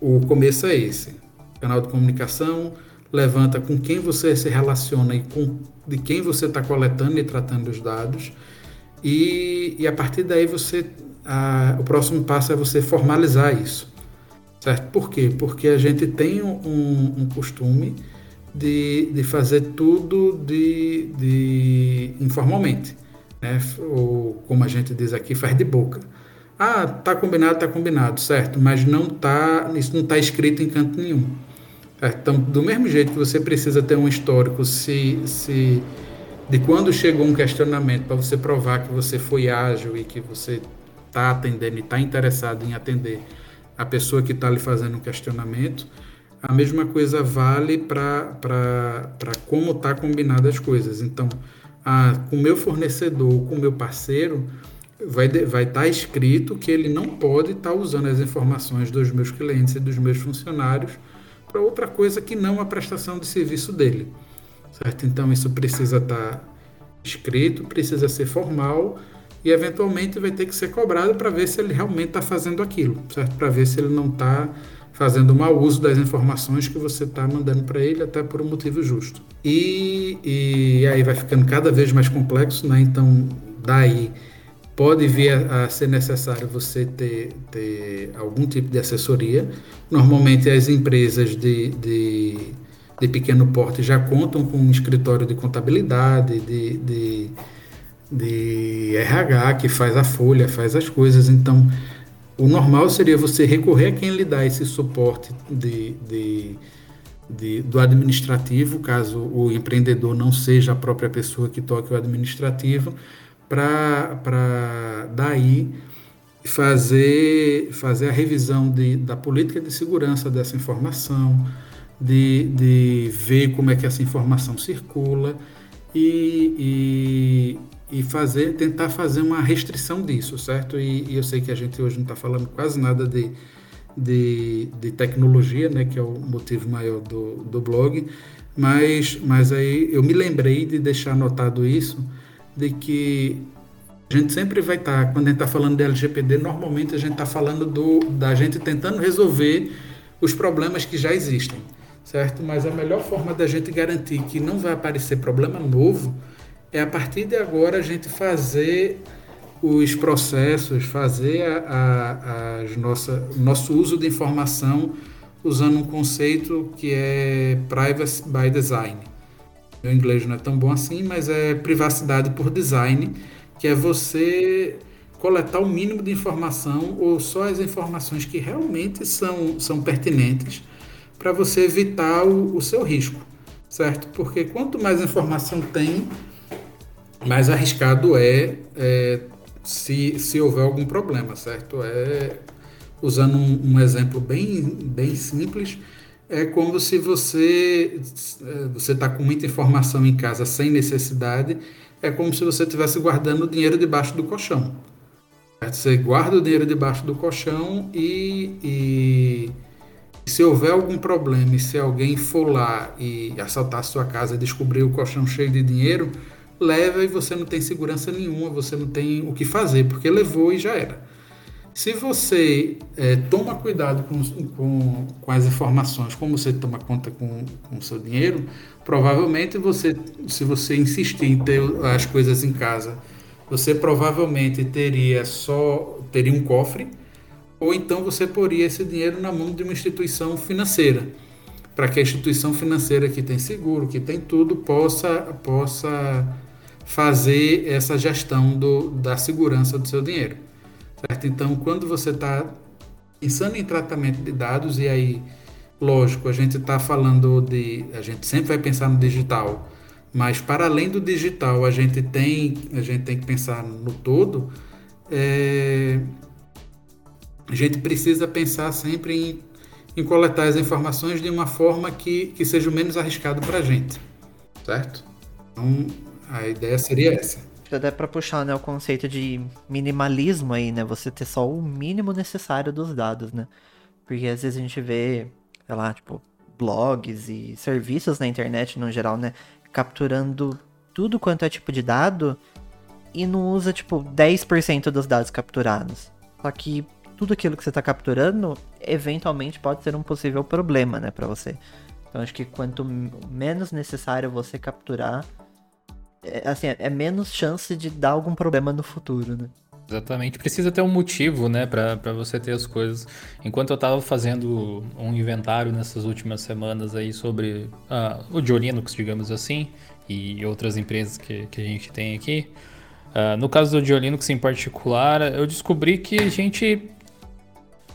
o começo é esse. Canal de comunicação levanta com quem você se relaciona e com de quem você está coletando e tratando os dados. E, e a partir daí você a, o próximo passo é você formalizar isso. Certo? Por quê? Porque a gente tem um, um costume de, de fazer tudo de, de informalmente né? ou como a gente diz aqui, faz de boca. Ah, tá combinado, tá combinado, certo, mas não tá, isso não está escrito em canto nenhum. Então, do mesmo jeito que você precisa ter um histórico se, se de quando chegou um questionamento para você provar que você foi ágil e que você está atendendo e está interessado em atender a pessoa que está lhe fazendo um questionamento, a mesma coisa vale para como está combinado as coisas. Então, ah, com o meu fornecedor, com o meu parceiro, vai estar vai tá escrito que ele não pode estar tá usando as informações dos meus clientes e dos meus funcionários para outra coisa que não a prestação de serviço dele. Certo? Então isso precisa estar tá escrito, precisa ser formal e eventualmente vai ter que ser cobrado para ver se ele realmente está fazendo aquilo, certo? Para ver se ele não está fazendo mau uso das informações que você está mandando para ele, até por um motivo justo. E, e aí vai ficando cada vez mais complexo, né? Então, daí pode vir a, a, ser necessário você ter, ter algum tipo de assessoria. Normalmente, as empresas de, de, de pequeno porte já contam com um escritório de contabilidade, de, de, de RH, que faz a folha, faz as coisas. Então, o normal seria você recorrer a quem lhe dá esse suporte de, de, de, do administrativo, caso o empreendedor não seja a própria pessoa que toque o administrativo, para daí fazer, fazer a revisão de, da política de segurança dessa informação, de, de ver como é que essa informação circula e, e e fazer, tentar fazer uma restrição disso, certo? E, e eu sei que a gente hoje não está falando quase nada de, de, de, tecnologia, né, que é o motivo maior do, do blog, mas, mas aí eu me lembrei de deixar anotado isso, de que a gente sempre vai estar, tá, quando a gente está falando de LGPD, normalmente a gente está falando do, da gente tentando resolver os problemas que já existem, certo? Mas a melhor forma da gente garantir que não vai aparecer problema novo é a partir de agora a gente fazer os processos, fazer a, a, nossa, nosso uso de informação usando um conceito que é privacy by design. Meu inglês não é tão bom assim, mas é privacidade por design, que é você coletar o mínimo de informação ou só as informações que realmente são, são pertinentes para você evitar o, o seu risco, certo? Porque quanto mais informação tem, mais arriscado é, é se, se houver algum problema, certo? É, usando um, um, exemplo bem, bem simples, é como se você é, você está com muita informação em casa sem necessidade, é como se você estivesse guardando o dinheiro debaixo do colchão. Você guarda o dinheiro debaixo do colchão e, e se houver algum problema e se alguém for lá e assaltar a sua casa e descobrir o colchão cheio de dinheiro, leva e você não tem segurança nenhuma, você não tem o que fazer, porque levou e já era. Se você é, toma cuidado com, com, com, as informações, como você toma conta com, com o seu dinheiro, provavelmente você, se você insistir em ter as coisas em casa, você provavelmente teria só teria um cofre, ou então você poria esse dinheiro na mão de uma instituição financeira, para que a instituição financeira que tem seguro, que tem tudo, possa possa fazer essa gestão do, da segurança do seu dinheiro. Certo? Então, quando você está pensando em tratamento de dados, e aí, lógico, a gente está falando de. A gente sempre vai pensar no digital, mas para além do digital, a gente tem, a gente tem que pensar no todo. É, a gente precisa pensar sempre em, em coletar as informações de uma forma que, que seja o menos arriscado para a gente, certo? Então, a ideia seria essa. Até para puxar né, o conceito de minimalismo aí, né? Você ter só o mínimo necessário dos dados, né? Porque às vezes a gente vê, sei lá, tipo, blogs e serviços na internet no geral, né? Capturando tudo quanto é tipo de dado e não usa, tipo, 10% dos dados capturados. Só que tudo aquilo que você está capturando, eventualmente pode ser um possível problema, né, para você. Então acho que quanto menos necessário você capturar, é, assim, é menos chance de dar algum problema no futuro, né? Exatamente, precisa ter um motivo, né, para você ter as coisas. Enquanto eu estava fazendo um inventário nessas últimas semanas aí sobre uh, o Dio Linux, digamos assim, e outras empresas que, que a gente tem aqui, uh, no caso do Dio Linux em particular, eu descobri que a gente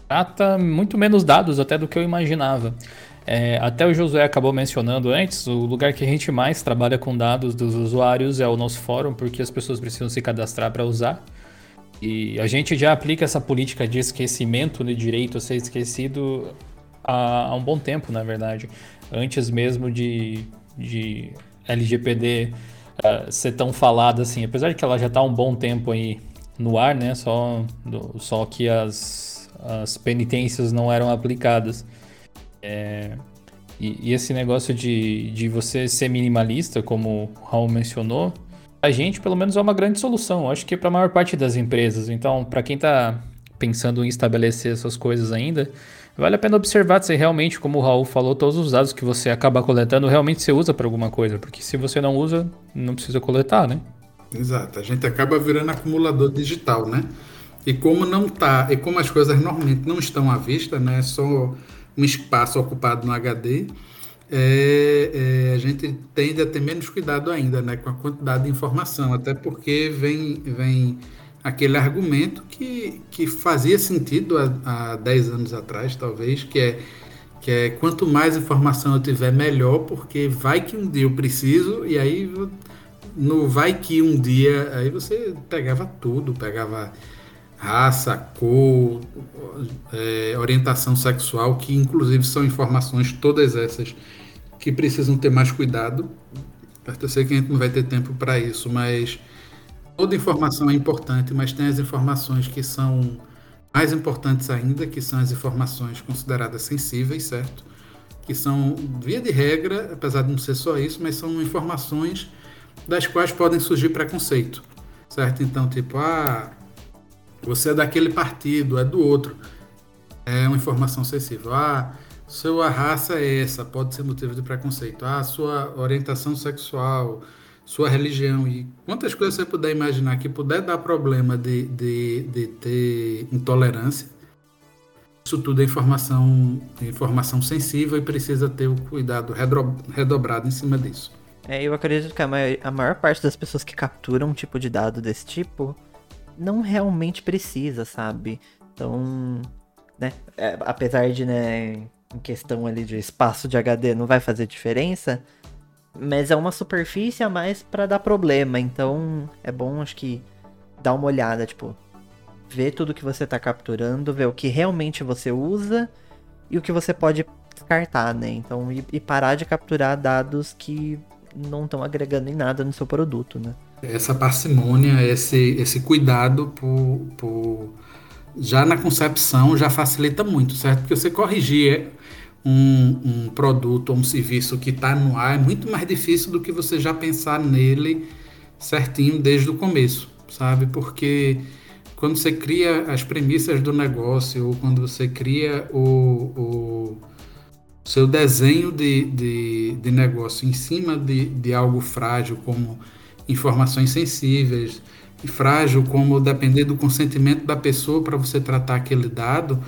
trata muito menos dados até do que eu imaginava. É, até o Josué acabou mencionando antes, o lugar que a gente mais trabalha com dados dos usuários é o nosso fórum, porque as pessoas precisam se cadastrar para usar. E a gente já aplica essa política de esquecimento de direito a ser esquecido há, há um bom tempo, na verdade. Antes mesmo de, de LGPD uh, é, ser tão falada assim. Apesar de que ela já está há um bom tempo aí no ar, né? Só, só que as as penitências não eram aplicadas. É, e, e, esse negócio de, de você ser minimalista, como o Raul mencionou, a gente, pelo menos, é uma grande solução. Acho que para a maior parte das empresas. Então, para quem está pensando em estabelecer essas coisas ainda, vale a pena observar se realmente, como o Raul falou, todos os dados que você acaba coletando realmente você usa para alguma coisa. Porque se você não usa, não precisa coletar, né? Exato. A gente acaba virando acumulador digital, né? E como não tá, e como as coisas normalmente não estão à vista, né, é só um espaço ocupado no HD, é, é, a gente tende a ter menos cuidado ainda, né, com a quantidade de informação, até porque vem, vem aquele argumento que, que fazia sentido há, há 10 anos atrás, talvez, que é que é quanto mais informação eu tiver, melhor, porque vai que um dia eu preciso, e aí no vai que um dia, aí você pegava tudo, pegava raça, cor, é, orientação sexual, que inclusive são informações todas essas que precisam ter mais cuidado. Eu sei que a gente não vai ter tempo para isso, mas toda informação é importante, mas tem as informações que são mais importantes ainda, que são as informações consideradas sensíveis, certo? Que são, via de regra, apesar de não ser só isso, mas são informações das quais podem surgir preconceito, certo? Então, tipo, ah, você é daquele partido, é do outro. É uma informação sensível. Ah, sua raça é essa, pode ser motivo de preconceito. Ah, sua orientação sexual, sua religião. E quantas coisas você puder imaginar que puder dar problema de, de, de ter intolerância. Isso tudo é informação, informação sensível e precisa ter o cuidado redobrado em cima disso. É, eu acredito que a maior, a maior parte das pessoas que capturam um tipo de dado desse tipo não realmente precisa, sabe? Então, né, é, apesar de, né, em questão ali de espaço de HD não vai fazer diferença, mas é uma superfície a mais para dar problema, então é bom acho que dar uma olhada, tipo, ver tudo que você tá capturando, ver o que realmente você usa e o que você pode descartar, né? Então, e, e parar de capturar dados que não estão agregando em nada no seu produto, né? Essa parcimônia, esse, esse cuidado por, por, já na concepção já facilita muito, certo? Porque você corrigir um, um produto ou um serviço que está no ar é muito mais difícil do que você já pensar nele certinho desde o começo, sabe? Porque quando você cria as premissas do negócio ou quando você cria o, o seu desenho de, de, de negócio em cima de, de algo frágil como informações sensíveis e frágil, como depender do consentimento da pessoa para você tratar aquele dado,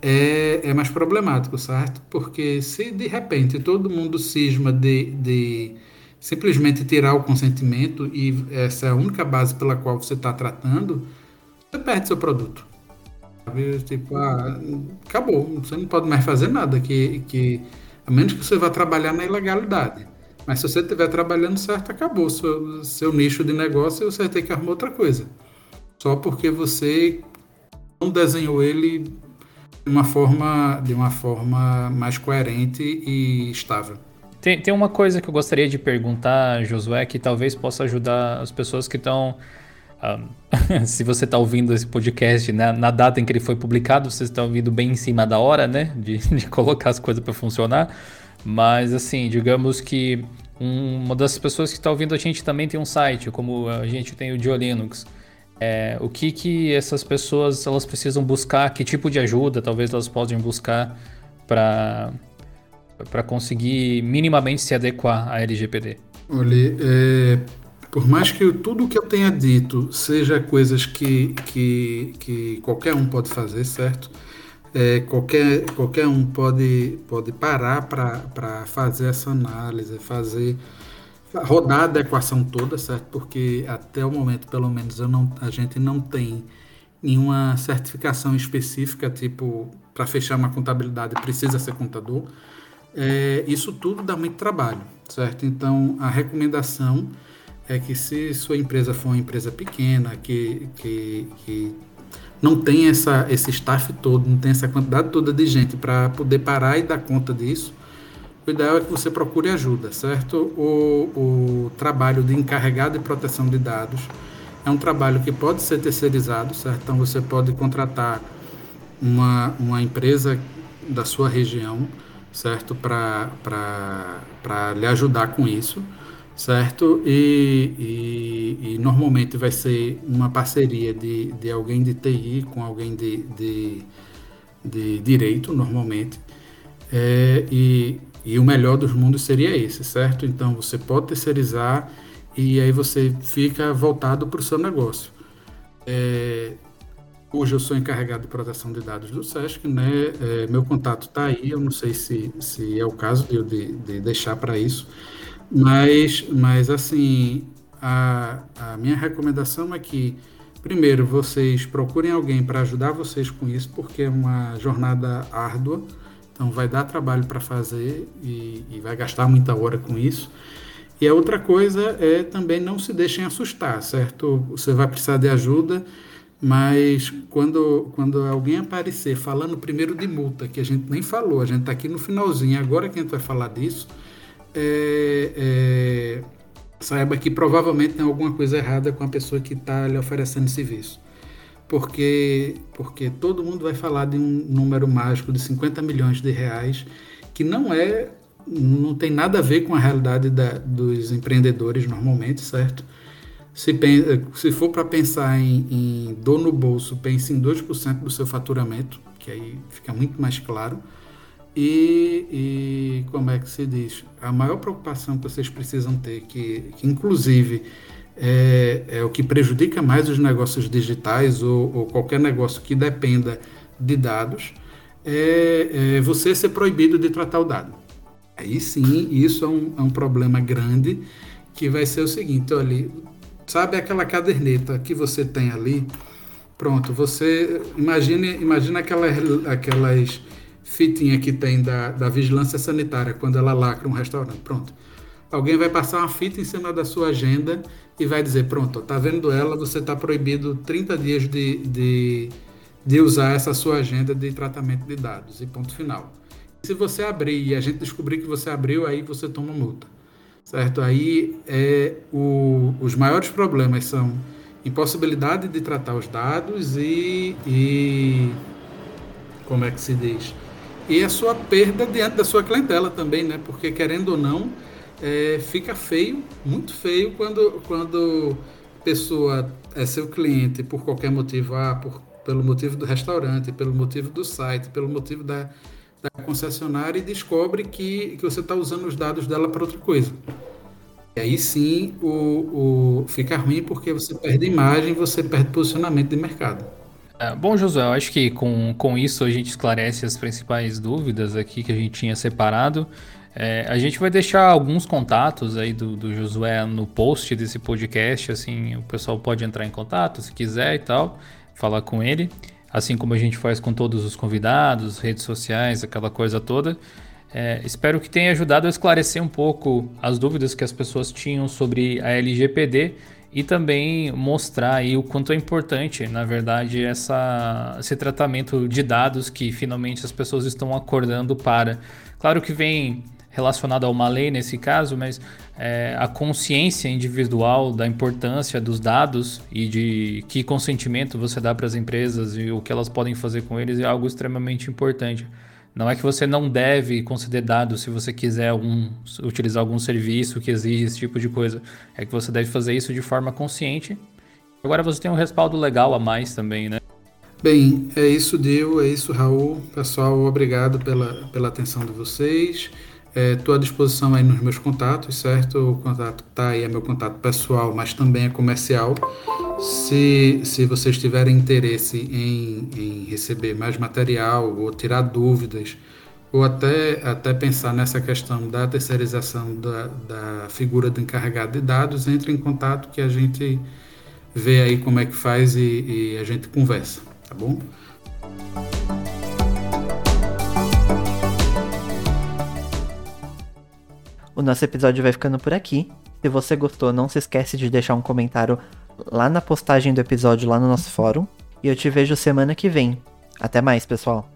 é, é mais problemático, certo? Porque se de repente todo mundo cisma de, de, simplesmente tirar o consentimento e essa é a única base pela qual você está tratando, você perde seu produto. Tipo, ah, acabou, você não pode mais fazer nada, que, que, a menos que você vá trabalhar na ilegalidade. Mas se você estiver trabalhando certo, acabou seu, seu nicho de negócio você vai ter que arrumar outra coisa. Só porque você não desenhou ele de uma forma, de uma forma mais coerente e estável. Tem, tem uma coisa que eu gostaria de perguntar, Josué, que talvez possa ajudar as pessoas que estão. Um, se você está ouvindo esse podcast né, na data em que ele foi publicado, você está ouvindo bem em cima da hora, né? De, de colocar as coisas para funcionar. Mas, assim, digamos que um, uma das pessoas que está ouvindo a gente também tem um site, como a gente tem o Diolinux. É, o que, que essas pessoas elas precisam buscar, que tipo de ajuda talvez elas podem buscar para conseguir minimamente se adequar à LGPD? Olha, é, por mais que tudo que eu tenha dito seja coisas que, que, que qualquer um pode fazer, certo? É, qualquer, qualquer um pode, pode parar para fazer essa análise, fazer rodar a adequação toda, certo? Porque até o momento, pelo menos, eu não, a gente não tem nenhuma certificação específica, tipo, para fechar uma contabilidade precisa ser contador é, isso tudo dá muito trabalho, certo? Então, a recomendação é que se sua empresa for uma empresa pequena, que, que, que não tem essa, esse staff todo, não tem essa quantidade toda de gente para poder parar e dar conta disso, o ideal é que você procure ajuda, certo? O, o trabalho de encarregado de proteção de dados é um trabalho que pode ser terceirizado, certo? Então você pode contratar uma, uma empresa da sua região certo? Para lhe ajudar com isso, certo? E, e, e, normalmente vai ser uma parceria de, de alguém de TI com alguém de, de, de direito, normalmente. É, e, e o melhor dos mundos seria esse, certo? Então você pode terceirizar e aí você fica voltado para o seu negócio. É, Hoje eu sou encarregado de proteção de dados do SESC, né? É, meu contato está aí, eu não sei se, se é o caso de, de, de deixar para isso, mas, mas assim, a, a minha recomendação é que, primeiro, vocês procurem alguém para ajudar vocês com isso, porque é uma jornada árdua, então vai dar trabalho para fazer e, e vai gastar muita hora com isso. E a outra coisa é também não se deixem assustar, certo? Você vai precisar de ajuda mas quando, quando alguém aparecer falando primeiro de multa, que a gente nem falou, a gente está aqui no finalzinho, agora que a gente vai falar disso, é, é, saiba que provavelmente tem alguma coisa errada com a pessoa que está lhe oferecendo serviço. Porque, porque todo mundo vai falar de um número mágico de 50 milhões de reais, que não é, não tem nada a ver com a realidade da, dos empreendedores normalmente, certo? Se, se for para pensar em, em dor no bolso, pense em 2% do seu faturamento, que aí fica muito mais claro. E, e, como é que se diz? A maior preocupação que vocês precisam ter, que, que inclusive é, é, o que prejudica mais os negócios digitais ou, ou qualquer negócio que dependa de dados, é, é, você ser proibido de tratar o dado. Aí sim, isso é um, é um problema grande que vai ser o seguinte: olha, Sabe aquela caderneta que você tem ali? Pronto, você imagine, imagine aquelas, aquelas fitinhas que tem da, da vigilância sanitária quando ela lacra um restaurante. Pronto. Alguém vai passar uma fita em cima da sua agenda e vai dizer, pronto, tá vendo ela, você está proibido 30 dias de, de, de usar essa sua agenda de tratamento de dados. E ponto final. Se você abrir e a gente descobrir que você abriu, aí você toma multa certo? Aí é, o, os maiores problemas são impossibilidade de tratar os dados e, e como é que se diz? E a sua perda diante da sua clientela também, né? Porque querendo ou não, é, fica feio, muito feio quando quando pessoa é seu cliente por qualquer motivo, ah, por, pelo motivo do restaurante, pelo motivo do site, pelo motivo da da concessionária e descobre que, que você está usando os dados dela para outra coisa. E aí sim o, o, fica ruim porque você perde imagem, você perde posicionamento de mercado. É, bom, Josué, eu acho que com, com isso a gente esclarece as principais dúvidas aqui que a gente tinha separado. É, a gente vai deixar alguns contatos aí do, do Josué no post desse podcast, assim, o pessoal pode entrar em contato se quiser e tal, falar com ele, assim como a gente faz com todos os convidados, redes sociais, aquela coisa toda. É, espero que tenha ajudado a esclarecer um pouco as dúvidas que as pessoas tinham sobre a LGPD e também mostrar aí o quanto é importante, na verdade, essa, esse tratamento de dados que finalmente as pessoas estão acordando para. Claro que vem relacionado a uma lei nesse caso, mas é, a consciência individual da importância dos dados e de que consentimento você dá para as empresas e o que elas podem fazer com eles é algo extremamente importante. Não é que você não deve conceder dados se você quiser algum, utilizar algum serviço que exige esse tipo de coisa. É que você deve fazer isso de forma consciente. Agora você tem um respaldo legal a mais também, né? Bem, é isso, Dio, é isso, Raul. Pessoal, obrigado pela, pela atenção de vocês. Estou é, à disposição aí nos meus contatos, certo? O contato está aí é meu contato pessoal, mas também é comercial. Se, se vocês tiverem interesse em, em receber mais material ou tirar dúvidas, ou até, até pensar nessa questão da terceirização da, da figura do encarregado de dados, entre em contato que a gente vê aí como é que faz e, e a gente conversa, tá bom? O nosso episódio vai ficando por aqui. Se você gostou, não se esquece de deixar um comentário lá na postagem do episódio lá no nosso fórum. E eu te vejo semana que vem. Até mais, pessoal.